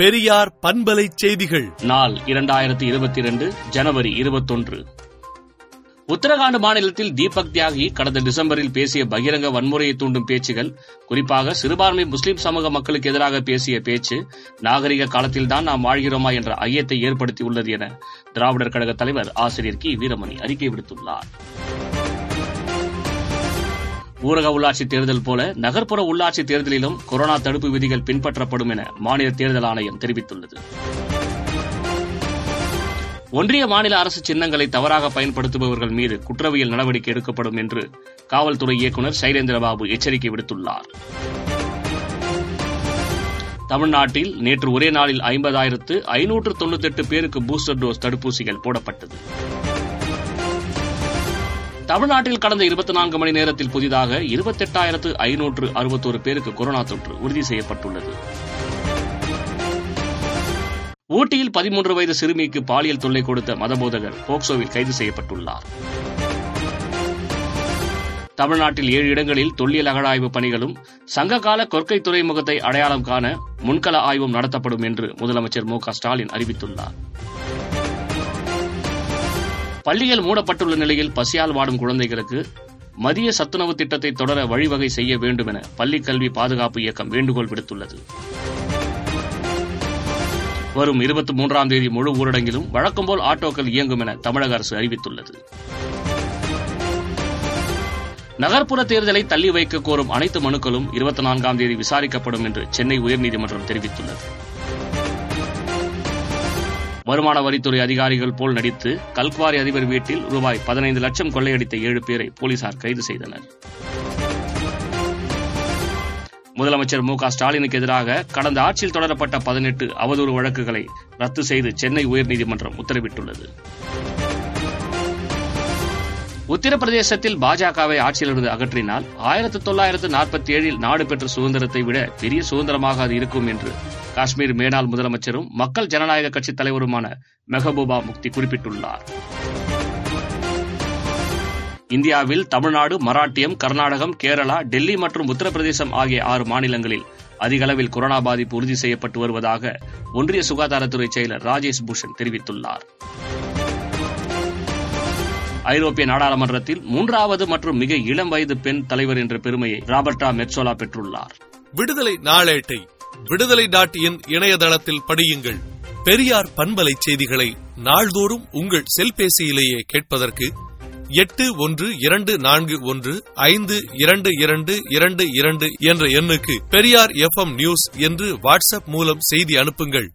பெரியார் பண்பலை செய்திகள். நாள் இரண்டாயிரத்தி இருபத்தி இரண்டு ஜனவரி இருபத்தொன்று. உத்தரகாண்ட் மாநிலத்தில் தீபக் தியாகி கடந்த டிசம்பரில் பேசிய பகிரங்க வன்முறையை தூண்டும் பேச்சுகள் குறிப்பாக சிறுபான்மை முஸ்லிம் சமூக மக்களுக்கு எதிராக பேசிய பேச்சு நாகரிக காலத்தில்தான் நாம் வாழ்கிறோமா என்ற ஐயத்தை ஏற்படுத்தியுள்ளது என திராவிடர் கழக தலைவர் ஆசிரியர் கி. வீரமணி அறிக்கை விடுத்துள்ளார். ஊரக உள்ளாட்சி தேர்தல் போல நகர்ப்புற உள்ளாட்சி தேர்தலிலும் கொரோனா தடுப்பு விதிகள் பின்பற்றப்படும் என மாநில தேர்தல் ஆணையம் தெரிவித்துள்ளது. ஒன்றிய மாநில அரசு சின்னங்களை தவறாக பயன்படுத்துபவர்கள் மீது குற்றவியல் நடவடிக்கை எடுக்கப்படும் என்று காவல்துறை இயக்குநர் சைலேந்திரபாபு எச்சரிக்கை விடுத்துள்ளார். தமிழ்நாட்டில் நேற்று ஒரே நாளில் ஐம்பதாயிரத்து ஐநூற்று தொண்ணூத்தெட்டு பேருக்கு பூஸ்டர் டோஸ் தடுப்பூசிகள் போடப்பட்டது. தமிழ்நாட்டில் கடந்த இருபத்தி நான்கு மணி நேரத்தில் புதிதாக இருபத்தெட்டாயிரத்து ஐநூற்று அறுபத்தோரு பேருக்கு கொரோனா தொற்று உறுதி செய்யப்பட்டுள்ளது. ஊட்டியில் பதிமூன்று வயது சிறுமிக்கு பாலியல் தொல்லை கொடுத்த மதபோதகர் போக்சோவில் கைது செய்யப்பட்டுள்ளார். தமிழ்நாட்டில் ஏழு இடங்களில் தொல்லியல் அகழாய்வு பணிகளும் சங்ககால கொற்கை துறைமுகத்தை அடையாளம் காண முன்கள ஆய்வும் நடத்தப்படும் என்று முதலமைச்சர் மு ஸ்டாலின் அறிவித்துள்ளார். பள்ளிகள் மூடப்பட்டுள்ள நிலையில் பசியால் வாடும் குழந்தைகளுக்கு மதிய சத்துணவு திட்டத்தை தொடர வழிவகை செய்ய வேண்டும் என பள்ளிக் கல்வி பாதுகாப்பு இயக்கம் வேண்டுகோள் விடுத்துள்ளது. வரும் இருபத்தி மூன்றாம் தேதி முழு ஊரடங்கிலும் வழக்கம்போல் ஆட்டோக்கள் இயங்கும் என தமிழக அரசு அறிவித்துள்ளது. நகர்ப்புற தேர்தலை தள்ளி வைக்க கோரும் அனைத்து மனுக்களும் இருபத்தி நான்காம் தேதி விசாரிக்கப்படும் என்று சென்னை உயர்நீதிமன்றம் தெரிவித்துள்ளது. வருமான வரித்துறை அதிகாரிகள் போல் நடித்து கல்குவாரி அதிபர் வீட்டில் ரூபாய் பதினைந்து லட்சம் கொள்ளையடித்த ஏழு பேரை போலீசார் கைது செய்தனர். முதலமைச்சர் மு ஸ்டாலினுக்கு எதிராக கடந்த ஆட்சியில் தொடரப்பட்ட பதினெட்டு அவதூறு வழக்குகளை ரத்து செய்து சென்னை உயர்நீதிமன்றம் உத்தரவிட்டுள்ளது. உத்தரப்பிரதேசத்தில் பாஜகவை ஆட்சியிலிருந்து அகற்றினால் ஆயிரத்தி தொள்ளாயிரத்து நாற்பத்தி ஏழில் நாடு பெற்ற சுதந்திரத்தை விட பெரிய சுதந்திரமாக அது இருக்கும் என்று காஷ்மீர் மேனாள் முதலமைச்சரும் மக்கள் ஜனநாயக கட்சி தலைவருமான மெஹபூபா முக்தி குறிப்பிட்டுள்ளார். இந்தியாவில் தமிழ்நாடு மராட்டியம் கர்நாடகம் கேரளா டெல்லி மற்றும் உத்தரப்பிரதேசம் ஆகிய ஆறு மாநிலங்களில் அதிக அளவில் கொரோனா பாதிப்பு உறுதி செய்யப்பட்டு வருவதாக ஒன்றிய சுகாதாரத்துறை செயலர் ராஜேஷ் பூஷன் தெரிவித்துள்ளார். ஐரோப்பிய நாடாளுமன்றத்தில் மூன்றாவது மற்றும் மிக இளம் வயது பெண் தலைவர் என்ற பெருமையை ராபர்டா மெட்சோலா பெற்றுள்ளார். விடுதலை நாளேட்டை விடுதலை டாட் இன் இணையதளத்தில் படியுங்கள். பெரியார் பண்பலை செய்திகளை நாள்தோறும் உங்கள் செல்பேசியிலேயே கேட்பதற்கு எட்டு ஒன்று இரண்டு நான்கு ஒன்று ஐந்து இரண்டு இரண்டு இரண்டு இரண்டு என்ற எண்ணுக்கு பெரியார் எஃப் நியூஸ் என்று வாட்ஸ்அப் மூலம் செய்தி அனுப்புங்கள்.